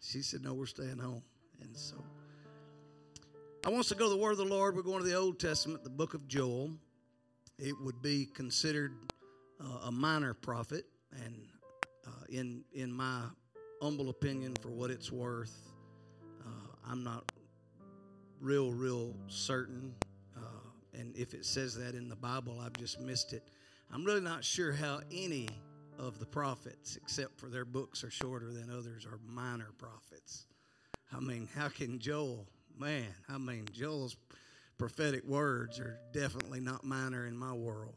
She said, No, we're staying home. And so I want us to go to the Word of the Lord. We're going to the Old Testament, the book of Joel. It would be considered uh, a minor prophet, and uh, in in my humble opinion, for what it's worth, uh, I'm not real, real certain. Uh, and if it says that in the Bible, I've just missed it. I'm really not sure how any of the prophets, except for their books are shorter than others, are minor prophets. I mean, how can Joel, man, I mean, Joel's prophetic words are definitely not minor in my world.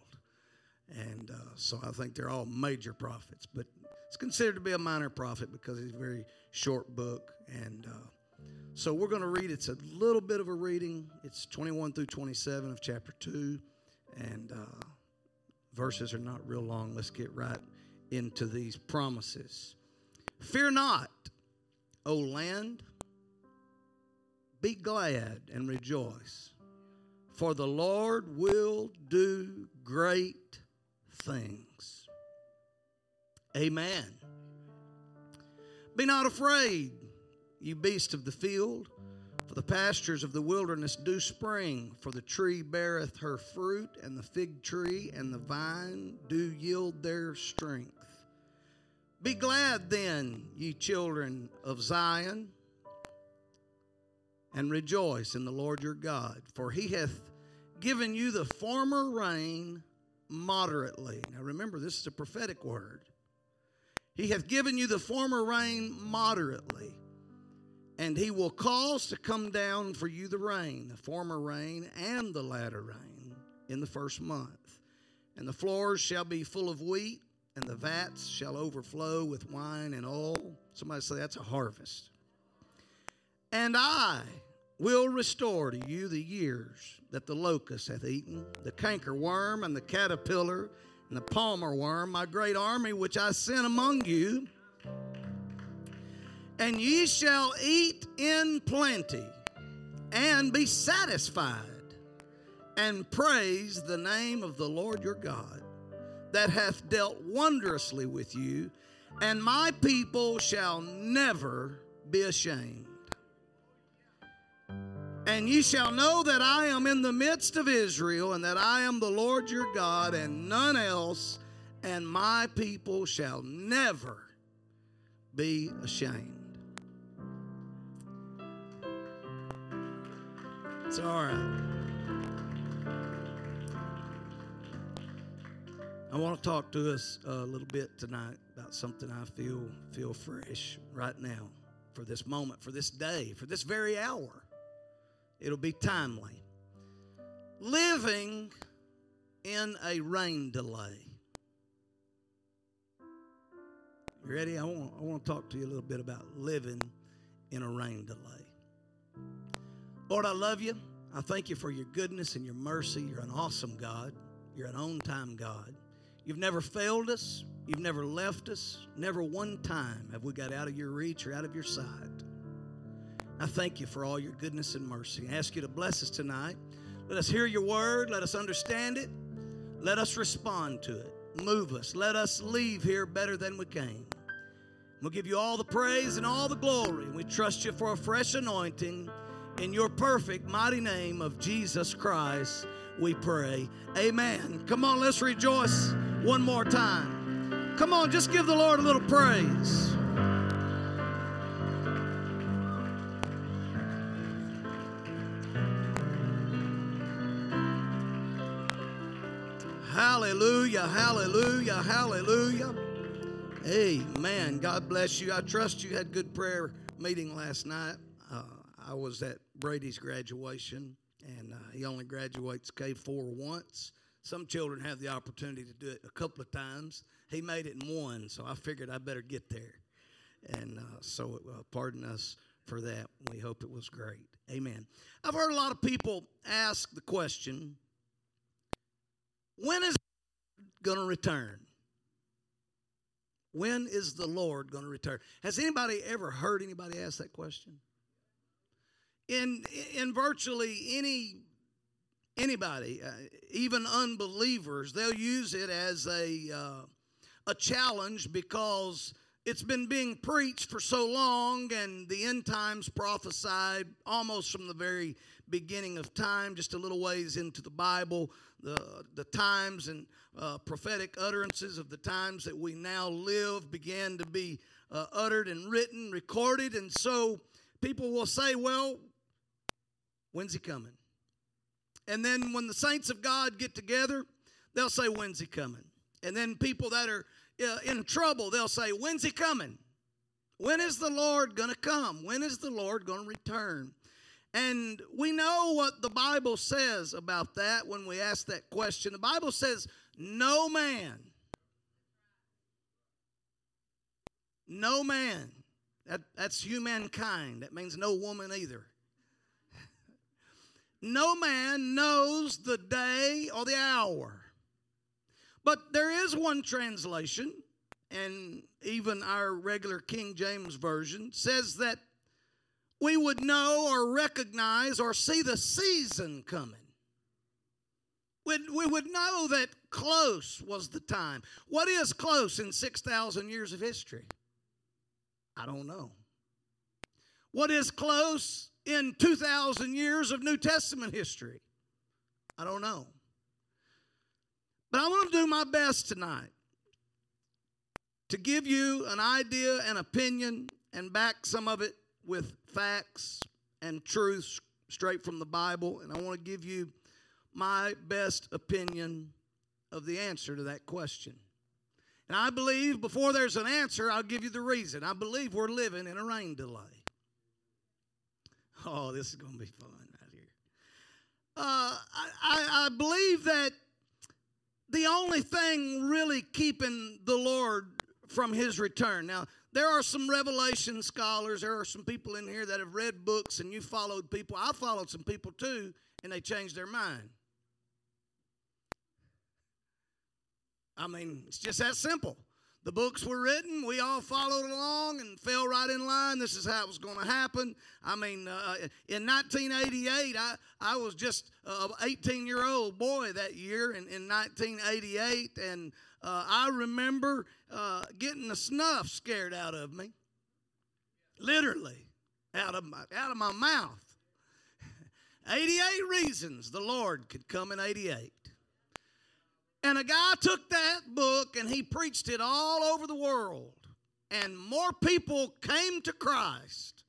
And uh, so I think they're all major prophets, but it's considered to be a minor prophet because it's a very short book. And uh, so we're going to read, it's a little bit of a reading. It's 21 through 27 of chapter 2. And uh, verses are not real long. Let's get right into these promises. Fear not, O land, be glad and rejoice, for the Lord will do great things. Amen. Be not afraid, you beast of the field, for the pastures of the wilderness do spring, for the tree beareth her fruit, and the fig tree and the vine do yield their strength. Be glad then, ye children of Zion, and rejoice in the Lord your God, for he hath given you the former rain moderately. Now remember, this is a prophetic word. He hath given you the former rain moderately, and he will cause to come down for you the rain, the former rain and the latter rain, in the first month. And the floors shall be full of wheat, and the vats shall overflow with wine and oil. Somebody say that's a harvest. And I will restore to you the years that the locust hath eaten, the canker worm and the caterpillar and the palmer worm, my great army which I sent among you. And ye shall eat in plenty and be satisfied and praise the name of the Lord your God that hath dealt wondrously with you, and my people shall never be ashamed. And ye shall know that I am in the midst of Israel, and that I am the Lord your God, and none else, and my people shall never be ashamed. It's all right. I want to talk to us a little bit tonight about something I feel feel fresh right now for this moment, for this day, for this very hour. It'll be timely. Living in a rain delay. You ready? I want, I want to talk to you a little bit about living in a rain delay. Lord, I love you. I thank you for your goodness and your mercy. You're an awesome God. You're an on time God. You've never failed us. You've never left us. Never one time have we got out of your reach or out of your sight. I thank you for all your goodness and mercy. I ask you to bless us tonight. Let us hear your word. Let us understand it. Let us respond to it. Move us. Let us leave here better than we came. We'll give you all the praise and all the glory. We trust you for a fresh anointing. In your perfect, mighty name of Jesus Christ, we pray. Amen. Come on, let's rejoice one more time. Come on, just give the Lord a little praise. Hallelujah, hallelujah, hallelujah. Amen. God bless you. I trust you had good prayer meeting last night. Uh, I was at Brady's graduation, and uh, he only graduates K4 once. Some children have the opportunity to do it a couple of times. He made it in one, so I figured I better get there. And uh, so, uh, pardon us for that. We hope it was great. Amen. I've heard a lot of people ask the question when is going to return? When is the Lord going to return? Has anybody ever heard anybody ask that question? In in virtually any anybody, uh, even unbelievers, they'll use it as a uh, a challenge because it's been being preached for so long, and the end times prophesied almost from the very beginning of time, just a little ways into the Bible, the, the times and uh, prophetic utterances of the times that we now live began to be uh, uttered and written, recorded. And so people will say, well, when's he coming? And then when the saints of God get together, they'll say, when's he coming? And then people that are uh, in trouble, they'll say, when's he coming? When is the Lord going to come? When is the Lord going to return? And we know what the Bible says about that when we ask that question. The Bible says, no man, no man, that, that's humankind. That means no woman either. No man knows the day or the hour. But there is one translation, and even our regular King James Version says that we would know or recognize or see the season coming. We'd, we would know that close was the time. What is close in 6,000 years of history? I don't know. What is close in 2,000 years of New Testament history? I don't know. But I want to do my best tonight to give you an idea, an opinion, and back some of it with facts and truths straight from the Bible, and I want to give you my best opinion of the answer to that question. And I believe before there's an answer, I'll give you the reason. I believe we're living in a rain delay. Oh, this is going to be fun right here. Uh, I, I, I believe that the only thing really keeping the Lord from his return. Now, there are some revelation scholars, there are some people in here that have read books and you followed people. I followed some people too, and they changed their mind. I mean, it's just that simple. The books were written, we all followed along and fell right in line. This is how it was going to happen. I mean, uh, in 1988, I, I was just an 18 year old boy that year in, in 1988, and uh, I remember uh, getting the snuff scared out of me, literally out of my, out of my mouth. 88 reasons the Lord could come in 88. And a guy took that book and he preached it all over the world. And more people came to Christ.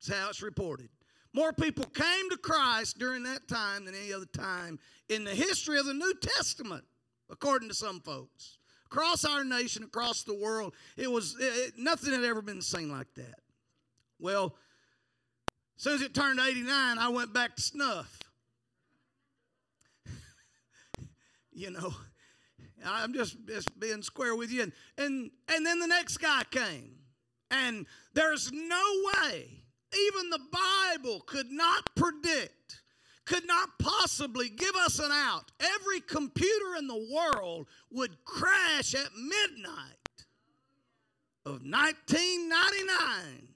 That's how it's reported. More people came to Christ during that time than any other time in the history of the New Testament, according to some folks. Across our nation, across the world, it was it, nothing had ever been seen like that. Well, as soon as it turned 89, I went back to snuff. You know. I'm just, just being square with you. And, and, and then the next guy came. And there's no way, even the Bible could not predict, could not possibly give us an out. Every computer in the world would crash at midnight of 1999.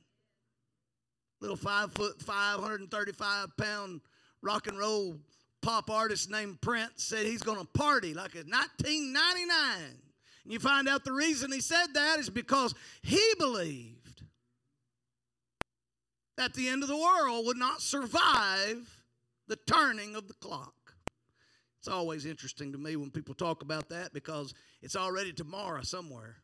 Little five foot, 535 pound rock and roll pop artist named Prince said he's going to party like it's 1999. And you find out the reason he said that is because he believed that the end of the world would not survive the turning of the clock. It's always interesting to me when people talk about that because it's already tomorrow somewhere.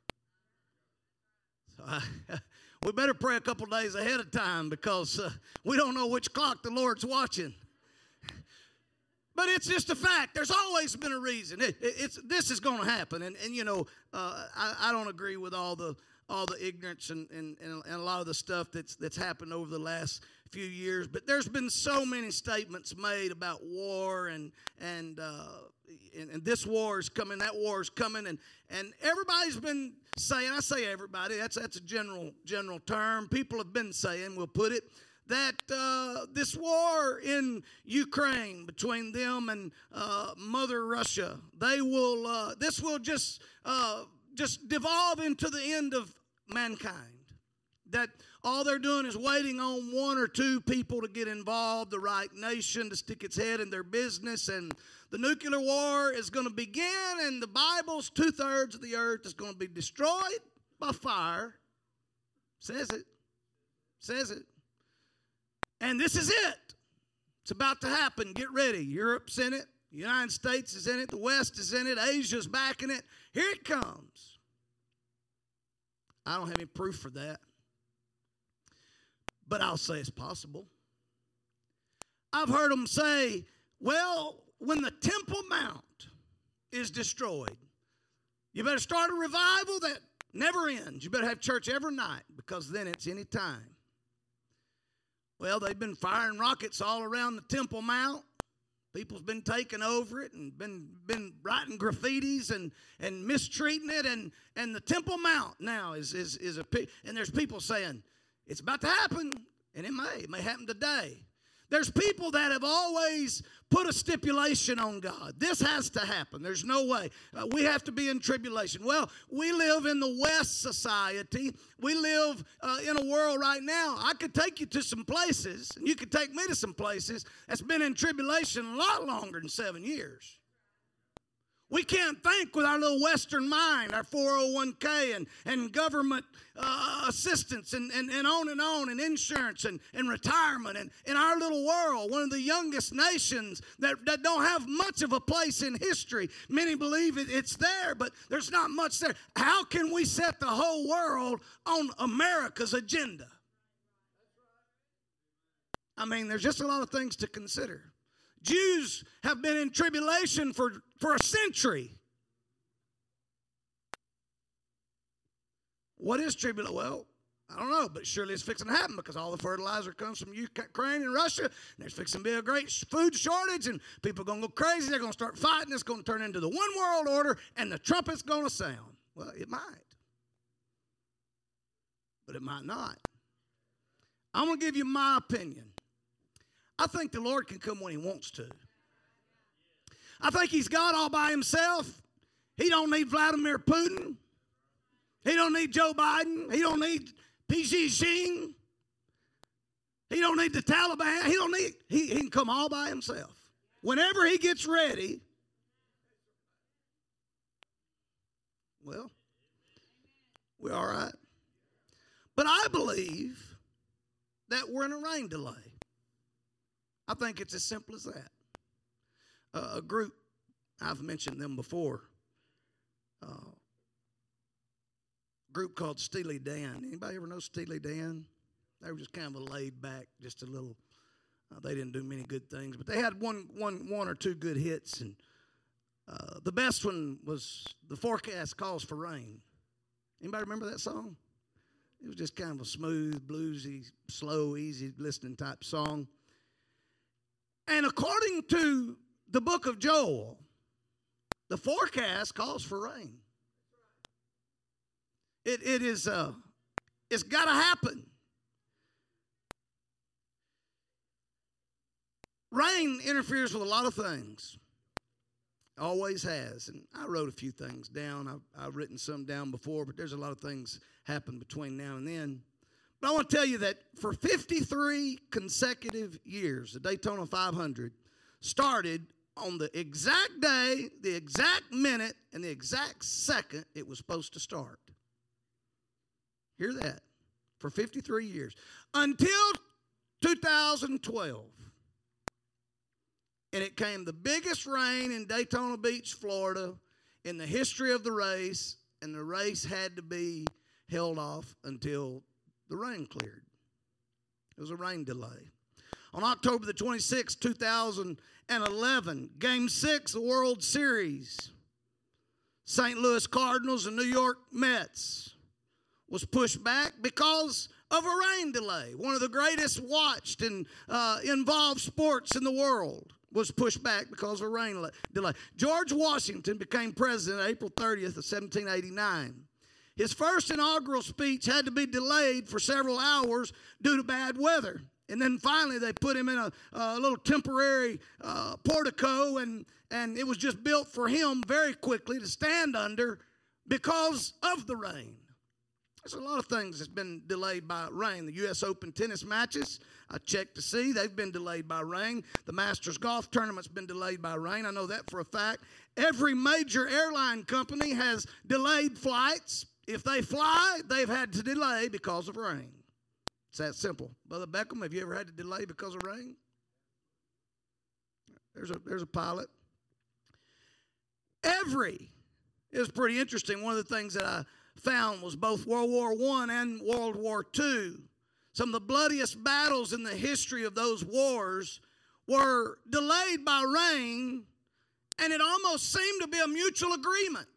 So I, we better pray a couple days ahead of time because uh, we don't know which clock the Lord's watching. But it's just a fact. There's always been a reason. It, it, it's this is going to happen, and and you know uh, I, I don't agree with all the all the ignorance and, and, and a lot of the stuff that's that's happened over the last few years. But there's been so many statements made about war and and uh, and, and, this war is coming, that war is coming, and and everybody's been saying. I say everybody. That's that's a general general term. People have been saying. We'll put it that uh, this war in Ukraine between them and uh, Mother Russia, they will. Uh, this will just uh, just devolve into the end of mankind. That all they're doing is waiting on one or two people to get involved, the right nation to stick its head in their business, and the nuclear war is going to begin, and the Bible's two thirds of the earth is going to be destroyed by fire. Says it. Says it. And this is it. It's about to happen. Get ready. Europe's in it. The United States is in it. The West is in it. Asia's backing it. Here it comes. I don't have any proof for that. But I'll say it's possible. I've heard them say, well, when the Temple Mount is destroyed, you better start a revival that never ends. You better have church every night because then it's any time. Well, they've been firing rockets all around the Temple Mount. People's been taking over it and been been writing graffitis and and mistreating it and and the Temple Mount now is is is a and there's people saying it's about to happen and it may it may happen today. There's people that have always put a stipulation on God. This has to happen. There's no way. Uh, we have to be in tribulation. Well, we live in the West society. We live uh, in a world right now. I could take you to some places, and you could take me to some places that's been in tribulation a lot longer than seven years. We can't think with our little Western mind, our 401k and, and government uh, assistance and, and, and on and on, and insurance and, and retirement. And in our little world, one of the youngest nations that, that don't have much of a place in history. Many believe it, it's there, but there's not much there. How can we set the whole world on America's agenda? I mean, there's just a lot of things to consider. Jews have been in tribulation for, for a century. What is tribulation? Well, I don't know, but surely it's fixing to happen because all the fertilizer comes from Ukraine and Russia. And there's fixing to be a great food shortage, and people are going to go crazy. They're going to start fighting. It's going to turn into the one world order, and the trumpet's going to sound. Well, it might, but it might not. I'm going to give you my opinion. I think the Lord can come when He wants to. I think He's God all by Himself. He don't need Vladimir Putin. He don't need Joe Biden. He don't need PG Xing. He don't need the Taliban. He don't need. He, he can come all by himself. Whenever he gets ready, well, we're all right. But I believe that we're in a rain delay. I think it's as simple as that. A group, I've mentioned them before, uh, group called Steely Dan. Anybody ever know Steely Dan? They were just kind of a laid back, just a little. Uh, they didn't do many good things, but they had one, one, one or two good hits, and uh, the best one was "The Forecast Calls for Rain." Anybody remember that song? It was just kind of a smooth, bluesy, slow, easy listening type song. And according to the book of Joel, the forecast calls for rain. It, it is, uh, it's got to happen. Rain interferes with a lot of things. Always has. And I wrote a few things down. I've, I've written some down before, but there's a lot of things happen between now and then. But I want to tell you that for 53 consecutive years, the Daytona 500 started on the exact day, the exact minute, and the exact second it was supposed to start. Hear that. For 53 years. Until 2012. And it came the biggest rain in Daytona Beach, Florida, in the history of the race, and the race had to be held off until the rain cleared. It was a rain delay. On October the 26th, 2011, Game 6 of the World Series, St. Louis Cardinals and New York Mets was pushed back because of a rain delay. One of the greatest watched and uh, involved sports in the world was pushed back because of a rain delay. George Washington became president April 30th of 1789. His first inaugural speech had to be delayed for several hours due to bad weather. And then finally, they put him in a, a little temporary uh, portico, and, and it was just built for him very quickly to stand under because of the rain. There's a lot of things that's been delayed by rain. The U.S. Open tennis matches, I checked to see, they've been delayed by rain. The Masters golf tournament's been delayed by rain. I know that for a fact. Every major airline company has delayed flights if they fly, they've had to delay because of rain. It's that simple. Brother Beckham, have you ever had to delay because of rain? There's a, there's a pilot. Every is pretty interesting. One of the things that I found was both World War I and World War II. Some of the bloodiest battles in the history of those wars were delayed by rain, and it almost seemed to be a mutual agreement.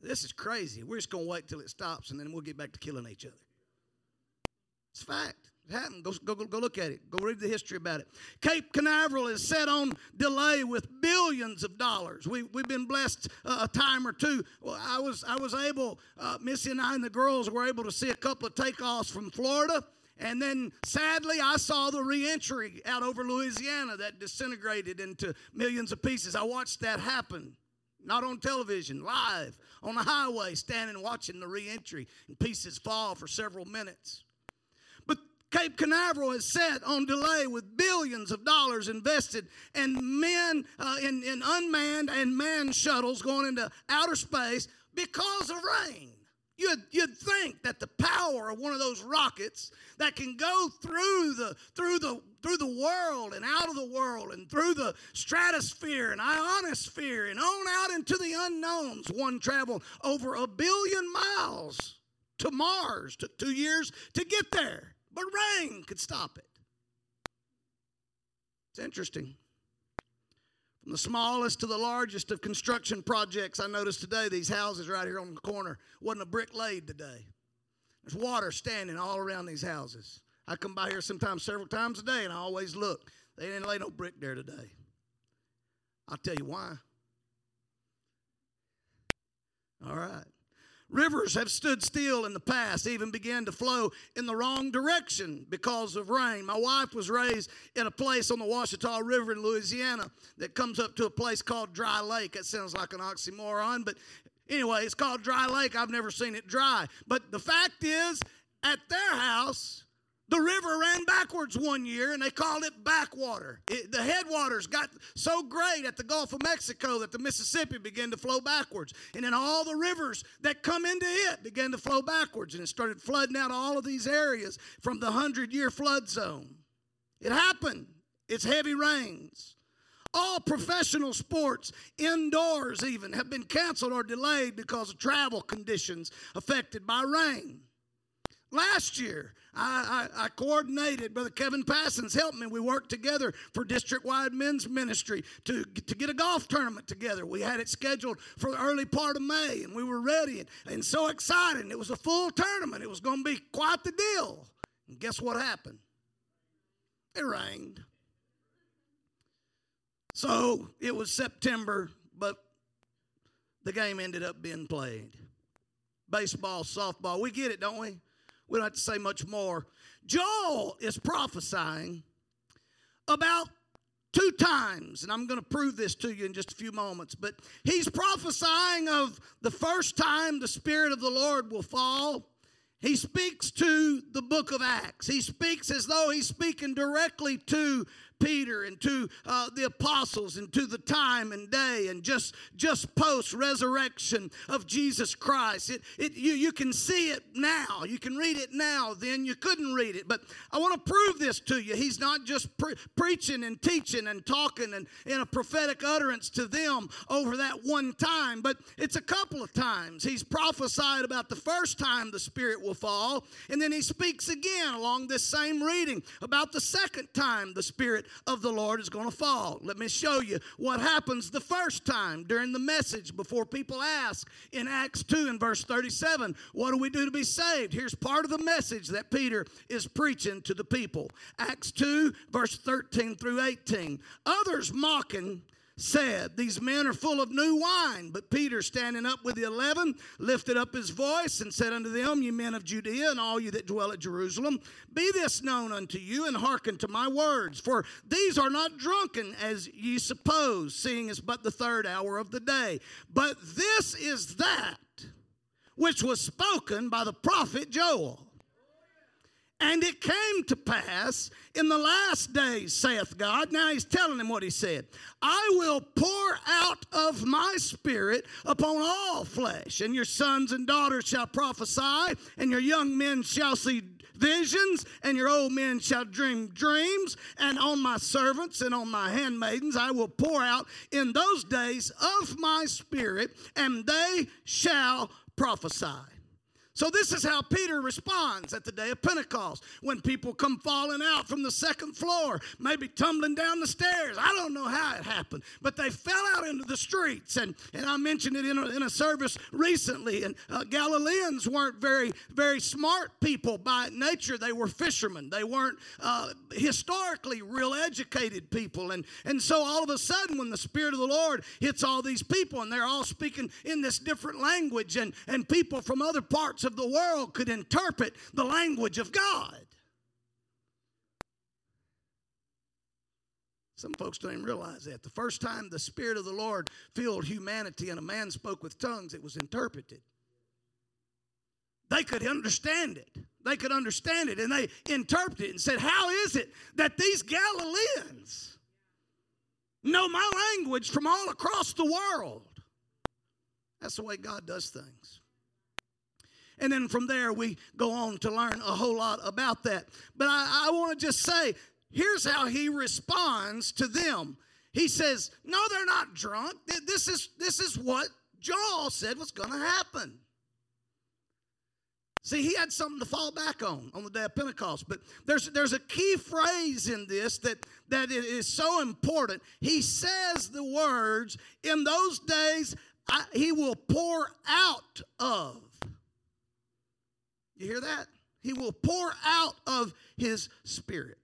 This is crazy. We're just going to wait till it stops, and then we'll get back to killing each other. It's fact. It happened. Go, go, go look at it. Go read the history about it. Cape Canaveral is set on delay with billions of dollars. We, we've been blessed uh, a time or two. Well, I was, I was able, uh, Missy and I and the girls were able to see a couple of takeoffs from Florida. And then sadly, I saw the reentry out over Louisiana that disintegrated into millions of pieces. I watched that happen, not on television, live on the highway, standing watching the reentry and pieces fall for several minutes. Cape Canaveral is set on delay with billions of dollars invested and men uh, in, in unmanned and manned shuttles going into outer space because of rain. You'd, you'd think that the power of one of those rockets that can go through the, through, the, through the world and out of the world and through the stratosphere and ionosphere and on out into the unknowns, one traveled over a billion miles to Mars, took two years to get there. But rain could stop it. It's interesting. From the smallest to the largest of construction projects, I noticed today these houses right here on the corner wasn't a brick laid today. There's water standing all around these houses. I come by here sometimes several times a day and I always look. They didn't lay no brick there today. I'll tell you why. All right. Rivers have stood still in the past, even began to flow in the wrong direction because of rain. My wife was raised in a place on the Ouachita River in Louisiana that comes up to a place called Dry Lake. That sounds like an oxymoron, but anyway, it's called Dry Lake. I've never seen it dry. But the fact is, at their house, the river ran backwards one year and they called it backwater. It, the headwaters got so great at the Gulf of Mexico that the Mississippi began to flow backwards. And then all the rivers that come into it began to flow backwards and it started flooding out all of these areas from the 100 year flood zone. It happened. It's heavy rains. All professional sports, indoors even, have been canceled or delayed because of travel conditions affected by rain. Last year, I, I, I, coordinated, Brother Kevin Passons helped me. We worked together for district wide men's ministry to, to get a golf tournament together. We had it scheduled for the early part of May, and we were ready and, and so excited. It was a full tournament, it was going to be quite the deal. And guess what happened? It rained. So it was September, but the game ended up being played. Baseball, softball, we get it, don't we? We don't have to say much more. Joel is prophesying about two times, and I'm going to prove this to you in just a few moments. But he's prophesying of the first time the Spirit of the Lord will fall. He speaks to the book of Acts. He speaks as though he's speaking directly to Peter and to uh, the apostles and to the time and day and just just post resurrection of Jesus Christ. It, it you, you can see it now. You can read it now. Then you couldn't read it. But I want to prove this to you. He's not just pre- preaching and teaching and talking and in a prophetic utterance to them over that one time, but it's a couple of times. He's prophesied about the first time the Spirit will fall, and then he speaks again along this same reading about the second time the Spirit of the Lord is going to fall. Let me show you what happens the first time during the message before people ask in Acts 2 and verse 37 what do we do to be saved? Here's part of the message that Peter is preaching to the people. Acts 2, verse 13 through 18. Others mocking said, These men are full of new wine. But Peter, standing up with the eleven, lifted up his voice and said unto them, Ye men of Judea, and all you that dwell at Jerusalem, be this known unto you, and hearken to my words. For these are not drunken as ye suppose, seeing it's but the third hour of the day. But this is that which was spoken by the prophet Joel. And it came to pass in the last days, saith God. Now he's telling him what he said I will pour out of my spirit upon all flesh, and your sons and daughters shall prophesy, and your young men shall see visions, and your old men shall dream dreams, and on my servants and on my handmaidens I will pour out in those days of my spirit, and they shall prophesy. So, this is how Peter responds at the day of Pentecost when people come falling out from the second floor, maybe tumbling down the stairs. I don't know how it happened, but they fell out into the streets. And, and I mentioned it in a, in a service recently. And uh, Galileans weren't very, very smart people by nature, they were fishermen. They weren't uh, historically real educated people. And, and so, all of a sudden, when the Spirit of the Lord hits all these people and they're all speaking in this different language, and, and people from other parts parts of the world could interpret the language of God. Some folks don't even realize that. The first time the Spirit of the Lord filled humanity and a man spoke with tongues, it was interpreted. They could understand it. They could understand it and they interpreted it and said, How is it that these Galileans know my language from all across the world? That's the way God does things. And then from there, we go on to learn a whole lot about that. But I, I want to just say here's how he responds to them. He says, No, they're not drunk. This is, this is what Joel said was going to happen. See, he had something to fall back on on the day of Pentecost. But there's, there's a key phrase in this that, that is so important. He says the words, In those days, I, he will pour out of you hear that? He will pour out of his spirit.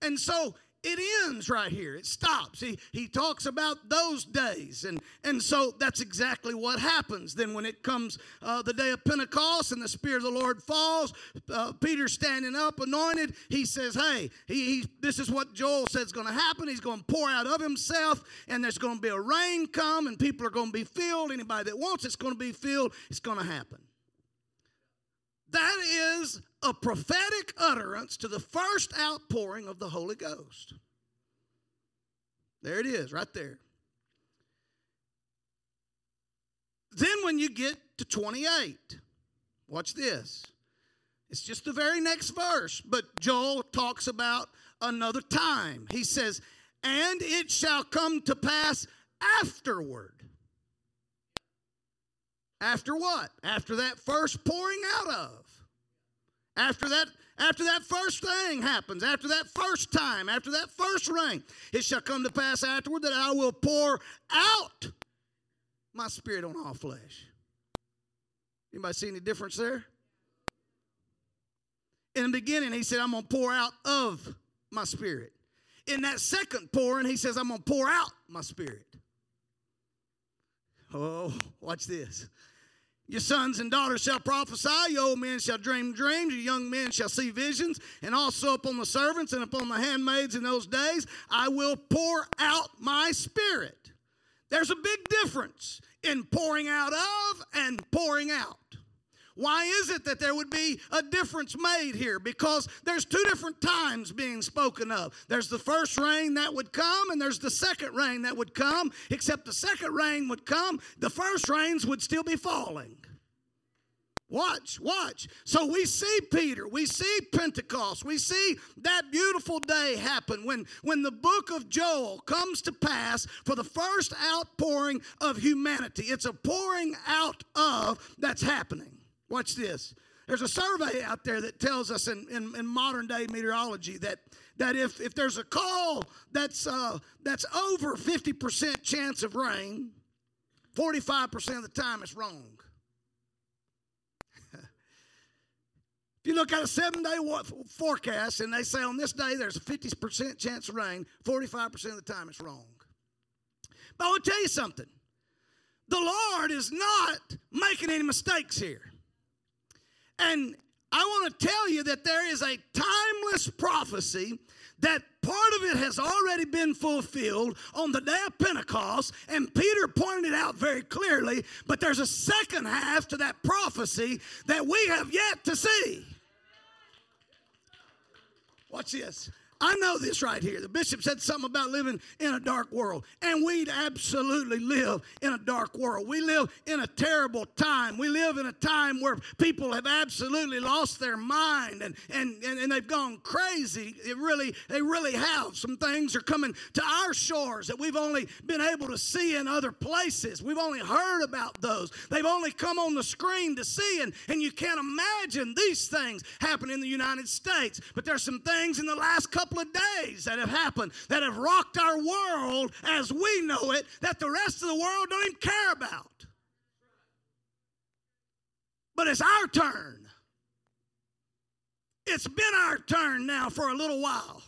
And so it ends right here. It stops. He, he talks about those days. And, and so that's exactly what happens. Then, when it comes uh, the day of Pentecost and the Spirit of the Lord falls, uh, Peter standing up, anointed, he says, Hey, he, he, this is what Joel said is going to happen. He's going to pour out of himself, and there's going to be a rain come, and people are going to be filled. Anybody that wants it's going to be filled. It's going to happen. That is a prophetic utterance to the first outpouring of the Holy Ghost. There it is, right there. Then, when you get to 28, watch this. It's just the very next verse, but Joel talks about another time. He says, And it shall come to pass afterward. After what? After that first pouring out of. After that, after that first thing happens, after that first time, after that first rain, it shall come to pass afterward that I will pour out my spirit on all flesh. Anybody see any difference there? In the beginning, he said, I'm going to pour out of my spirit. In that second pouring, he says, I'm going to pour out my spirit. Oh, watch this. Your sons and daughters shall prophesy, your old men shall dream dreams, your young men shall see visions, and also upon the servants and upon the handmaids in those days I will pour out my spirit. There's a big difference in pouring out of and pouring out. Why is it that there would be a difference made here? Because there's two different times being spoken of. There's the first rain that would come, and there's the second rain that would come, except the second rain would come, the first rains would still be falling. Watch, watch. So we see Peter, we see Pentecost, we see that beautiful day happen when, when the book of Joel comes to pass for the first outpouring of humanity. It's a pouring out of that's happening. Watch this. There's a survey out there that tells us in, in, in modern day meteorology that, that if, if there's a call that's, uh, that's over 50% chance of rain, 45% of the time it's wrong. if you look at a seven day forecast and they say on this day there's a 50% chance of rain, 45% of the time it's wrong. But I want to tell you something the Lord is not making any mistakes here. And I want to tell you that there is a timeless prophecy that part of it has already been fulfilled on the day of Pentecost, and Peter pointed it out very clearly, but there's a second half to that prophecy that we have yet to see. Watch this. I know this right here. The bishop said something about living in a dark world, and we absolutely live in a dark world. We live in a terrible time. We live in a time where people have absolutely lost their mind and, and, and, and they've gone crazy. It really, they really have. Some things are coming to our shores that we've only been able to see in other places. We've only heard about those. They've only come on the screen to see, and, and you can't imagine these things happen in the United States. But there's some things in the last couple couple of days that have happened that have rocked our world as we know it that the rest of the world don't even care about. But it's our turn. It's been our turn now for a little while.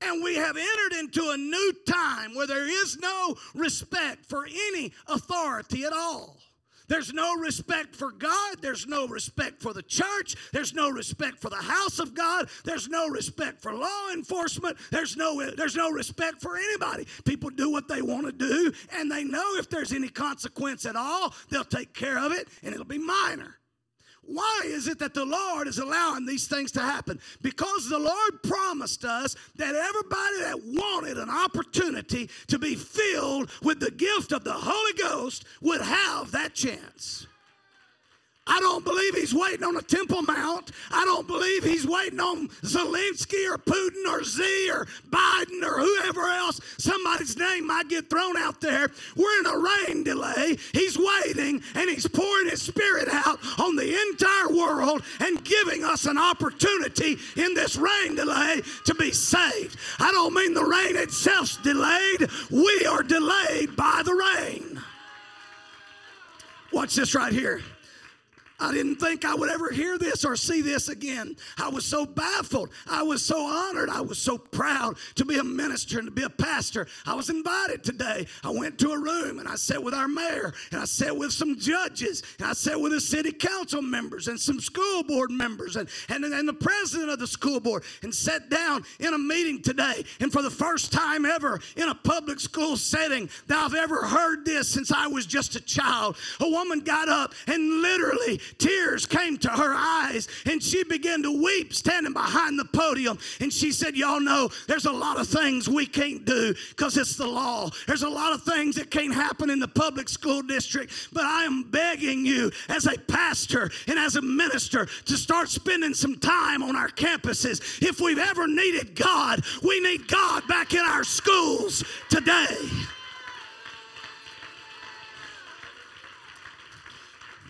And we have entered into a new time where there is no respect for any authority at all. There's no respect for God. There's no respect for the church. There's no respect for the house of God. There's no respect for law enforcement. There's no, there's no respect for anybody. People do what they want to do, and they know if there's any consequence at all, they'll take care of it, and it'll be minor. Why is it that the Lord is allowing these things to happen? Because the Lord promised us that everybody that wanted an opportunity to be filled with the gift of the Holy Ghost would have that chance. I don't believe he's waiting on a Temple Mount. I don't believe he's waiting on Zelensky or Putin or Z or Biden or whoever else. Somebody's name might get thrown out there. We're in a rain delay. He's waiting and he's pouring his spirit out on the entire world and giving us an opportunity in this rain delay to be saved. I don't mean the rain itself's delayed, we are delayed by the rain. Watch this right here. I didn't think I would ever hear this or see this again. I was so baffled. I was so honored. I was so proud to be a minister and to be a pastor. I was invited today. I went to a room and I sat with our mayor and I sat with some judges and I sat with the city council members and some school board members and, and, and the president of the school board and sat down in a meeting today. And for the first time ever in a public school setting that I've ever heard this since I was just a child, a woman got up and literally Tears came to her eyes and she began to weep standing behind the podium. And she said, Y'all know there's a lot of things we can't do because it's the law. There's a lot of things that can't happen in the public school district. But I am begging you, as a pastor and as a minister, to start spending some time on our campuses. If we've ever needed God, we need God back in our schools today.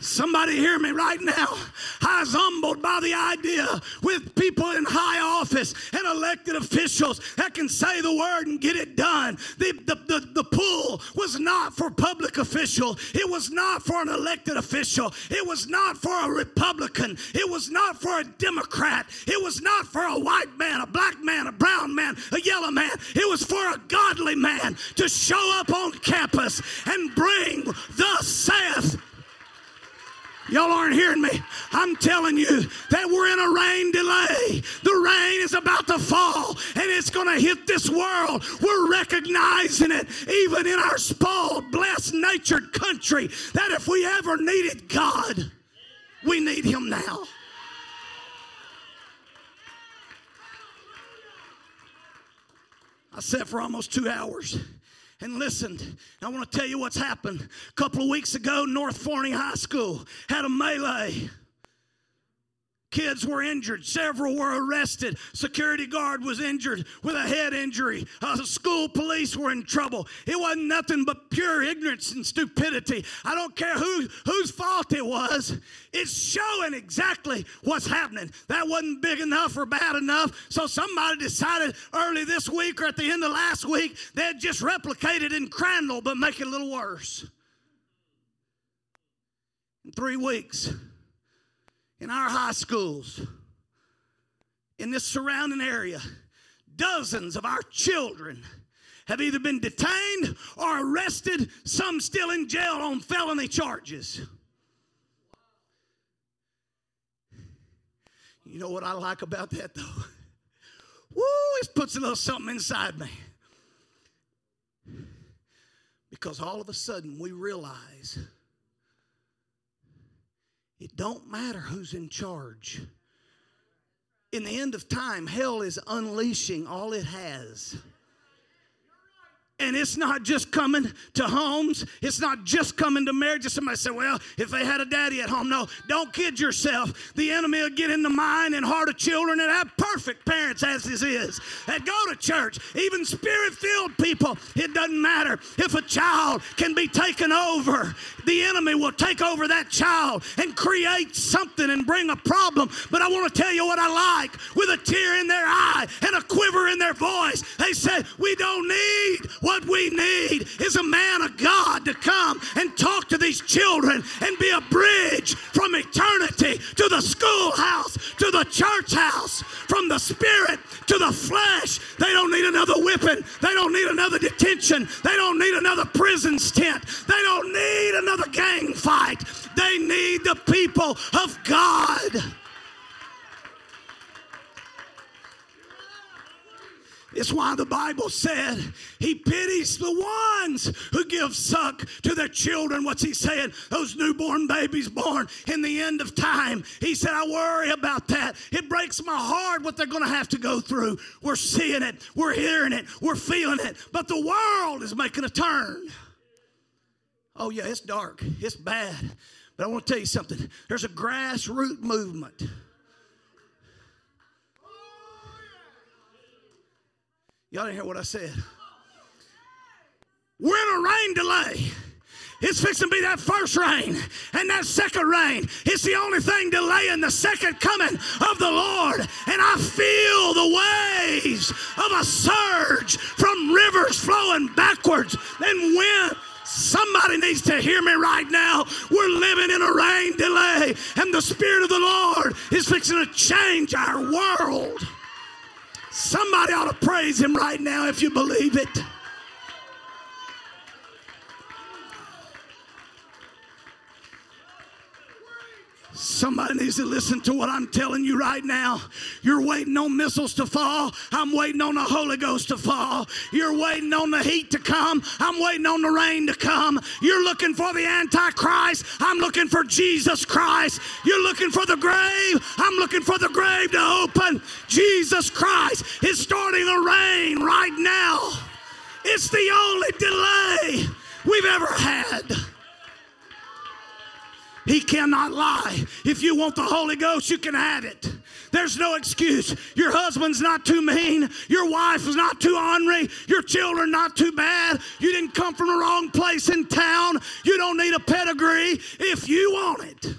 Somebody hear me right now. I was humbled by the idea with people in high office and elected officials that can say the word and get it done. The, the, the, the pool was not for public official. it was not for an elected official, it was not for a Republican, it was not for a Democrat, it was not for a white man, a black man, a brown man, a yellow man. It was for a godly man to show up on campus and bring, the saith Y'all aren't hearing me. I'm telling you that we're in a rain delay. The rain is about to fall and it's going to hit this world. We're recognizing it even in our spoiled, blessed, natured country that if we ever needed God, we need Him now. I sat for almost two hours and listened. I want to tell you what's happened. A couple of weeks ago, North Forney High School had a melee. Kids were injured. Several were arrested. Security guard was injured with a head injury. Uh, school police were in trouble. It wasn't nothing but pure ignorance and stupidity. I don't care who, whose fault it was. It's showing exactly what's happening. That wasn't big enough or bad enough. So somebody decided early this week or at the end of last week they'd just replicate it in Crandall but make it a little worse. In three weeks in our high schools, in this surrounding area, dozens of our children have either been detained or arrested, some still in jail on felony charges. You know what I like about that though? Woo, it puts a little something inside me. Because all of a sudden we realize it don't matter who's in charge. in the end of time, hell is unleashing all it has. And it's not just coming to homes. It's not just coming to marriages. Somebody said, well, if they had a daddy at home. No, don't kid yourself. The enemy will get in the mind and heart of children that have perfect parents as this is, that go to church, even spirit filled people. It doesn't matter. If a child can be taken over, the enemy will take over that child and create something and bring a problem. But I want to tell you what I like with a tear in their eye and a quiver in their voice. They said, We don't need what we need is a man of God to come and talk to these children and be a bridge from eternity to the schoolhouse, to the church house, from the spirit to the flesh. They don't need another whipping. They don't need another detention. They don't need another prison stint. They don't need another gang fight. They need the people of God. It's why the Bible said he pities the ones who give suck to their children. What's he saying? Those newborn babies born in the end of time. He said, I worry about that. It breaks my heart what they're going to have to go through. We're seeing it, we're hearing it, we're feeling it. But the world is making a turn. Oh, yeah, it's dark, it's bad. But I want to tell you something there's a grassroots movement Y'all didn't hear what I said. We're in a rain delay. It's fixing to be that first rain and that second rain. It's the only thing delaying the second coming of the Lord. And I feel the waves of a surge from rivers flowing backwards and wind. Somebody needs to hear me right now. We're living in a rain delay, and the Spirit of the Lord is fixing to change our world. Somebody ought to praise him right now if you believe it. Somebody needs to listen to what I'm telling you right now. You're waiting on missiles to fall. I'm waiting on the Holy Ghost to fall. You're waiting on the heat to come. I'm waiting on the rain to come. You're looking for the Antichrist. I'm looking for Jesus Christ. You're looking for the grave. I'm looking for the grave to open. Jesus Christ is starting a rain right now. It's the only delay we've ever had. He cannot lie. If you want the Holy Ghost, you can have it. There's no excuse. Your husband's not too mean. Your wife is not too ornery. Your children not too bad. You didn't come from the wrong place in town. You don't need a pedigree if you want it.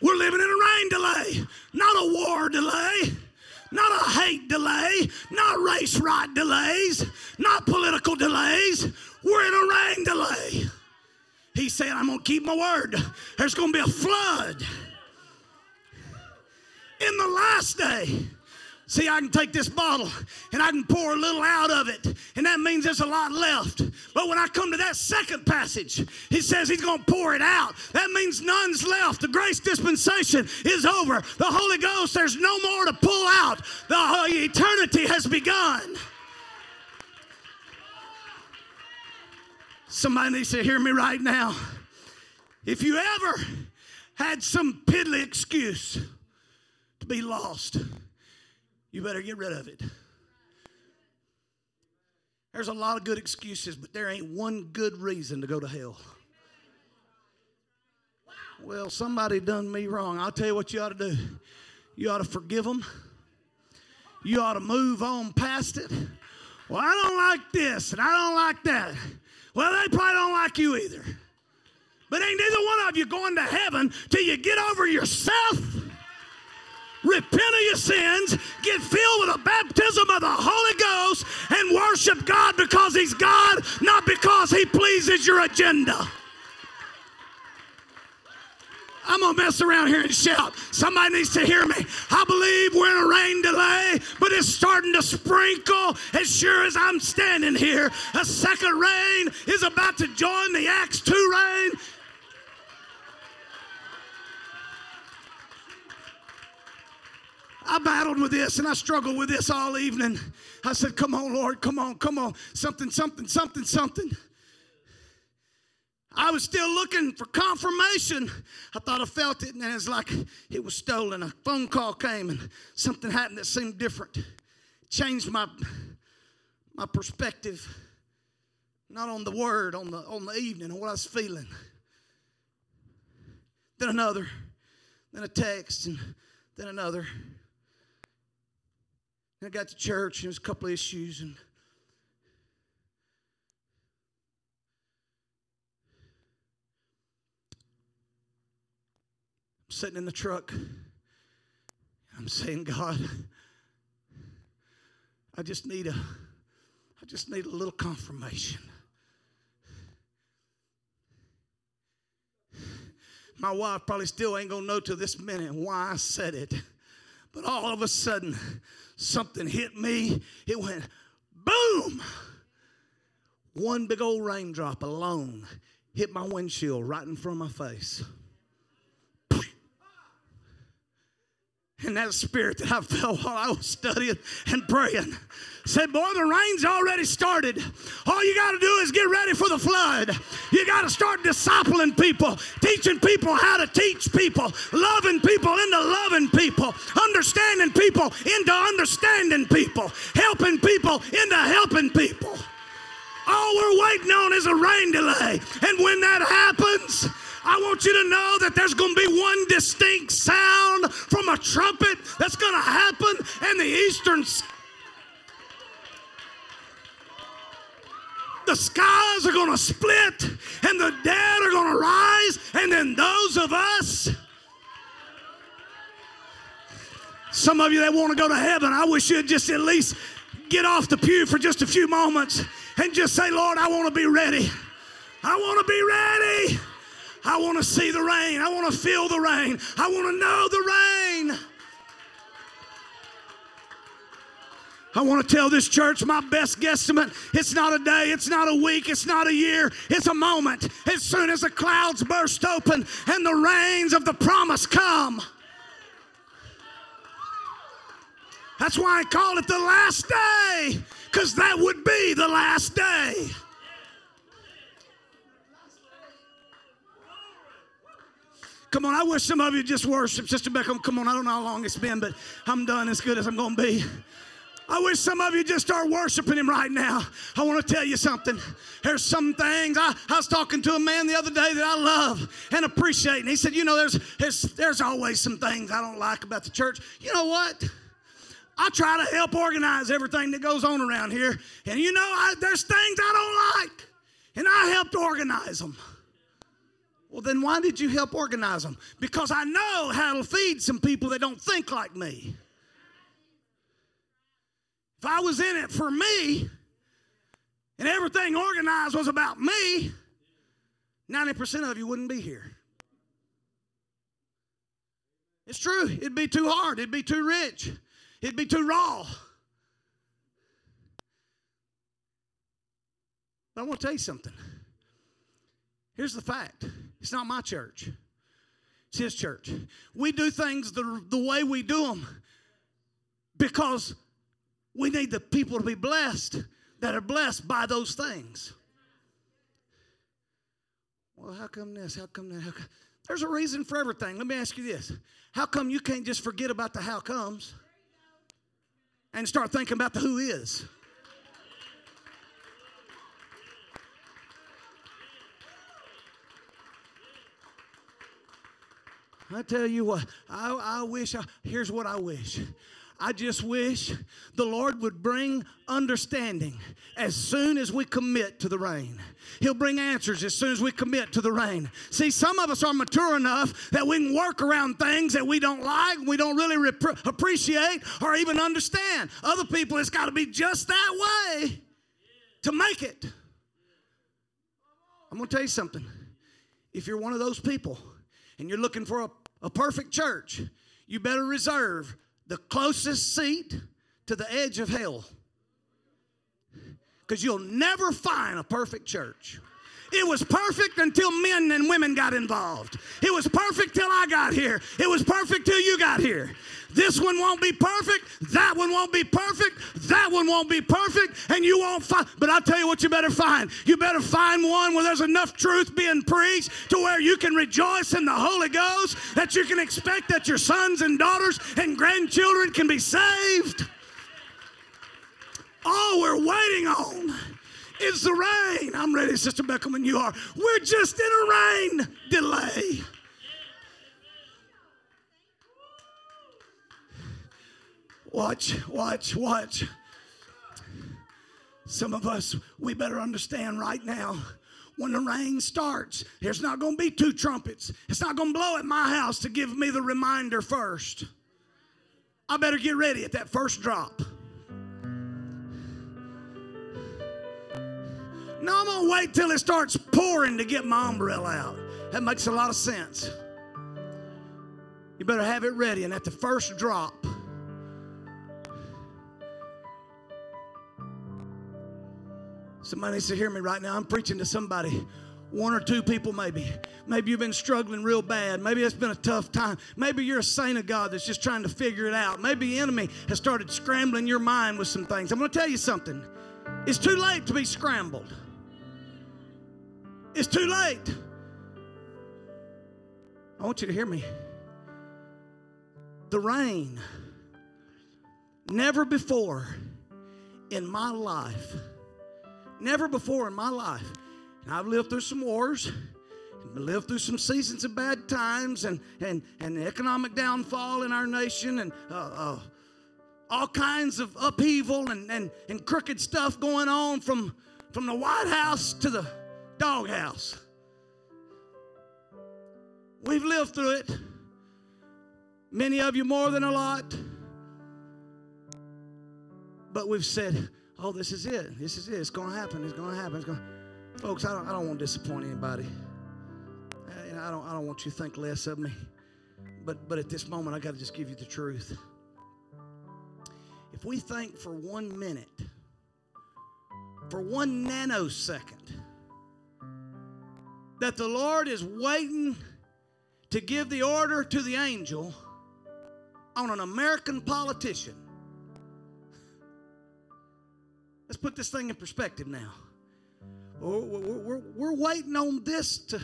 We're living in a rain delay, not a war delay not a hate delay, not race right delays, not political delays. We're in a rain delay. He said, I'm going to keep my word. There's going to be a flood in the last day. See, I can take this bottle and I can pour a little out of it, and that means there's a lot left. But when I come to that second passage, he says he's going to pour it out. That means none's left. The grace dispensation is over. The Holy Ghost, there's no more to pull out. The eternity has begun. Somebody needs to hear me right now. If you ever had some piddly excuse to be lost, you better get rid of it. There's a lot of good excuses, but there ain't one good reason to go to hell. Well, somebody done me wrong. I'll tell you what you ought to do. You ought to forgive them. You ought to move on past it. Well, I don't like this and I don't like that. Well, they probably don't like you either. But ain't neither one of you going to heaven till you get over yourself repent of your sins, get filled with the baptism of the Holy Ghost, and worship God because He's God, not because He pleases your agenda. I'm gonna mess around here and shout. Somebody needs to hear me. I believe we're in a rain delay, but it's starting to sprinkle as sure as I'm standing here. A second rain is about to join the Acts 2 rain. I battled with this and I struggled with this all evening. I said, Come on, Lord, come on, come on. Something, something, something, something. I was still looking for confirmation. I thought I felt it, and it's like it was stolen. A phone call came, and something happened that seemed different. Changed my my perspective, not on the word, on the on the evening, on what I was feeling. Then another, then a text, and then another. Then I got to church, and there was a couple of issues, and I'm sitting in the truck. I'm saying, God, I just need a, I just need a little confirmation. My wife probably still ain't gonna know to this minute why I said it. But all of a sudden, something hit me. It went boom. One big old raindrop alone hit my windshield right in front of my face. And that spirit that I felt while I was studying and praying said, Boy, the rain's already started. All you got to do is get ready for the flood. You got to start discipling people, teaching people how to teach people, loving people into loving people, understanding people into understanding people, helping people into helping people. All we're waiting on is a rain delay. And when that happens, I want you to know that there's going to be one distinct sound from a trumpet that's going to happen in the eastern the skies are going to split and the dead are going to rise and then those of us some of you that want to go to heaven i wish you'd just at least get off the pew for just a few moments and just say lord i want to be ready. I want to be ready I want to see the rain. I want to feel the rain. I want to know the rain. I want to tell this church my best guesstimate. It's not a day, it's not a week, it's not a year, it's a moment. As soon as the clouds burst open and the rains of the promise come. That's why I call it the last day, because that would be the last day. Come on, I wish some of you just worship. Sister Beckham, come on, I don't know how long it's been, but I'm done as good as I'm going to be. I wish some of you just start worshiping him right now. I want to tell you something. There's some things. I, I was talking to a man the other day that I love and appreciate. And he said, You know, there's, there's, there's always some things I don't like about the church. You know what? I try to help organize everything that goes on around here. And you know, I, there's things I don't like. And I helped organize them. Well, then why did you help organize them? Because I know how to feed some people that don't think like me. If I was in it for me and everything organized was about me, 90% of you wouldn't be here. It's true. It'd be too hard. It'd be too rich. It'd be too raw. But I want to tell you something. Here's the fact it's not my church, it's his church. We do things the, the way we do them because we need the people to be blessed that are blessed by those things. Well, how come this? How come that? How come? There's a reason for everything. Let me ask you this How come you can't just forget about the how comes and start thinking about the who is? I tell you what, I, I wish, I, here's what I wish. I just wish the Lord would bring understanding as soon as we commit to the rain. He'll bring answers as soon as we commit to the rain. See, some of us are mature enough that we can work around things that we don't like, we don't really rep- appreciate, or even understand. Other people, it's got to be just that way to make it. I'm going to tell you something. If you're one of those people and you're looking for a a perfect church, you better reserve the closest seat to the edge of hell. Because you'll never find a perfect church. It was perfect until men and women got involved. It was perfect till I got here. It was perfect till you got here. This one won't be perfect. That one won't be perfect. That one won't be perfect. And you won't find. But I'll tell you what you better find. You better find one where there's enough truth being preached to where you can rejoice in the Holy Ghost, that you can expect that your sons and daughters and grandchildren can be saved. All we're waiting on is the rain. I'm ready, Sister Beckham, and you are. We're just in a rain delay. Watch, watch, watch. Some of us, we better understand right now when the rain starts, there's not going to be two trumpets. It's not going to blow at my house to give me the reminder first. I better get ready at that first drop. No, I'm going to wait till it starts pouring to get my umbrella out. That makes a lot of sense. You better have it ready, and at the first drop, Somebody needs to hear me right now. I'm preaching to somebody. One or two people, maybe. Maybe you've been struggling real bad. Maybe it's been a tough time. Maybe you're a saint of God that's just trying to figure it out. Maybe the enemy has started scrambling your mind with some things. I'm going to tell you something. It's too late to be scrambled. It's too late. I want you to hear me. The rain, never before in my life Never before in my life. And I've lived through some wars, lived through some seasons of bad times and, and, and economic downfall in our nation and uh, uh, all kinds of upheaval and, and, and crooked stuff going on from, from the White House to the doghouse. We've lived through it. Many of you more than a lot. But we've said, oh, this is it. This is it. It's going to happen. It's going to happen. It's going Folks, I don't, I don't want to disappoint anybody. I don't, I don't want you to think less of me. But, but at this moment, I got to just give you the truth. If we think for one minute, for one nanosecond, that the Lord is waiting to give the order to the angel on an American politician Let's put this thing in perspective now. We're, we're, we're, waiting on this to.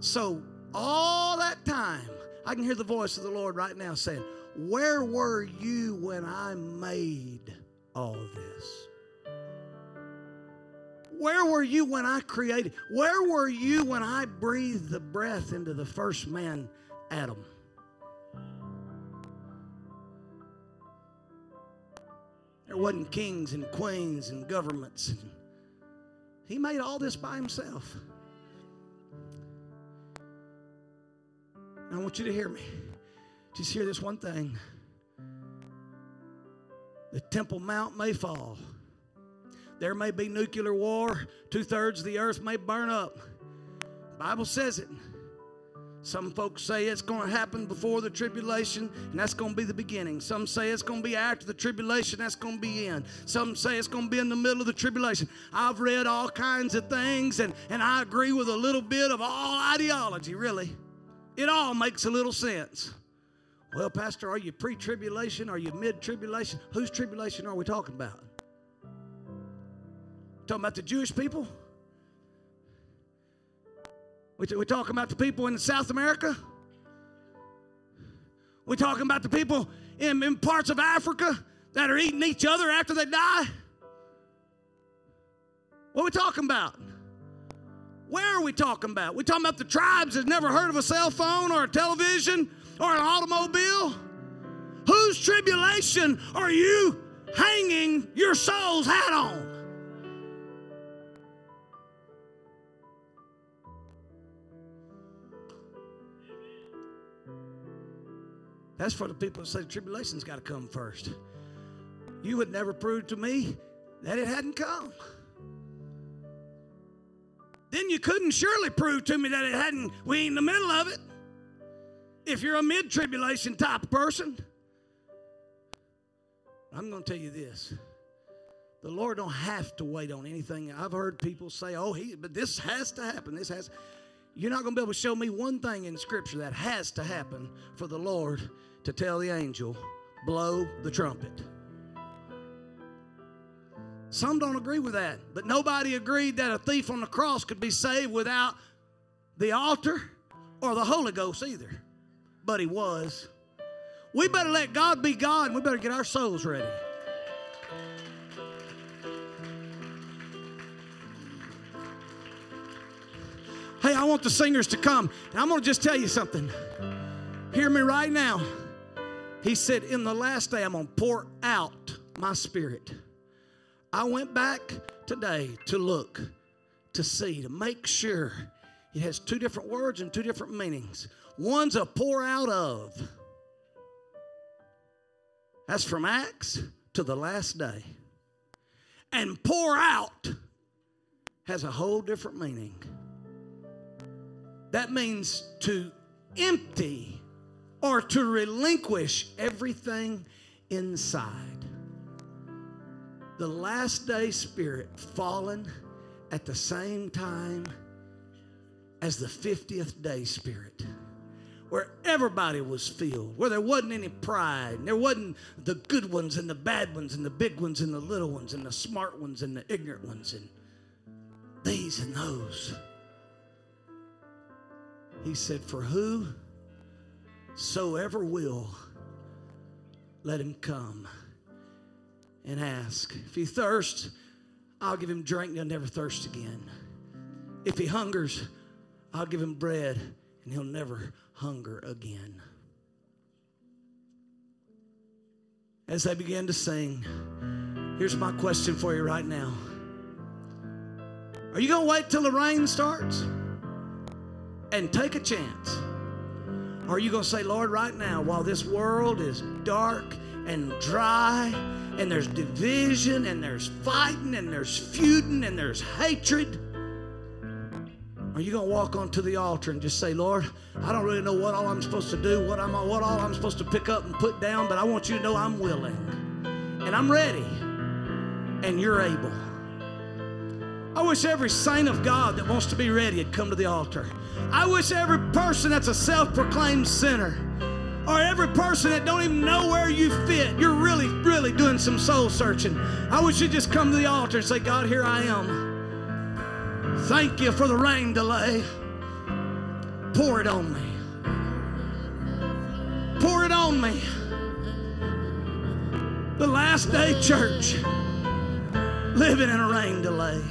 So, all that time, I can hear the voice of the Lord right now saying, Where were you when I made all this? Where were you when I created? Where were you when I breathed the breath into the first man, Adam? There wasn't kings and queens and governments. He made all this by himself. I want you to hear me. Just hear this one thing. The Temple Mount may fall. There may be nuclear war. Two thirds of the earth may burn up. Bible says it. Some folks say it's going to happen before the tribulation, and that's going to be the beginning. Some say it's going to be after the tribulation, that's going to be in. Some say it's going to be in the middle of the tribulation. I've read all kinds of things, and, and I agree with a little bit of all ideology, really. It all makes a little sense. Well, Pastor, are you pre tribulation? Are you mid tribulation? Whose tribulation are we talking about? Talking about the Jewish people? We're talking about the people in South America. We're talking about the people in, in parts of Africa that are eating each other after they die. What are we talking about? Where are we talking about? We're talking about the tribes that never heard of a cell phone or a television or an automobile? Whose tribulation are you hanging your soul's hat on? That's for the people that say tribulation's got to come first. You would never prove to me that it hadn't come. Then you couldn't surely prove to me that it hadn't, we ain't in the middle of it. If you're a mid tribulation type person. I'm going to tell you this. The Lord don't have to wait on anything. I've heard people say, "Oh, he," but this has to happen. This has. You're not going to be able to show me one thing in Scripture that has to happen for the Lord to tell the angel, blow the trumpet. Some don't agree with that, but nobody agreed that a thief on the cross could be saved without the altar or the Holy Ghost either. But he was. We better let God be God and we better get our souls ready. Hey, I want the singers to come. I'm going to just tell you something. Hear me right now. He said, In the last day, I'm going to pour out my spirit. I went back today to look, to see, to make sure it has two different words and two different meanings. One's a pour out of. That's from Acts to the last day. And pour out has a whole different meaning. That means to empty or to relinquish everything inside. The last day spirit fallen at the same time as the 50th day spirit where everybody was filled, where there wasn't any pride, and there wasn't the good ones and the bad ones and the big ones and the little ones and the smart ones and the ignorant ones and these and those. He said, For who soever will, let him come and ask. If he thirsts, I'll give him drink and he'll never thirst again. If he hungers, I'll give him bread and he'll never hunger again. As they began to sing, here's my question for you right now Are you going to wait till the rain starts and take a chance? Or are you going to say, Lord, right now, while this world is dark and dry, and there's division, and there's fighting, and there's feuding, and there's hatred, are you going to walk onto the altar and just say, Lord, I don't really know what all I'm supposed to do, what, I'm, what all I'm supposed to pick up and put down, but I want you to know I'm willing and I'm ready and you're able. I wish every saint of God that wants to be ready had come to the altar. I wish every person that's a self-proclaimed sinner or every person that don't even know where you fit, you're really, really doing some soul searching. I wish you'd just come to the altar and say, God, here I am. Thank you for the rain delay. Pour it on me. Pour it on me. The last day church living in a rain delay.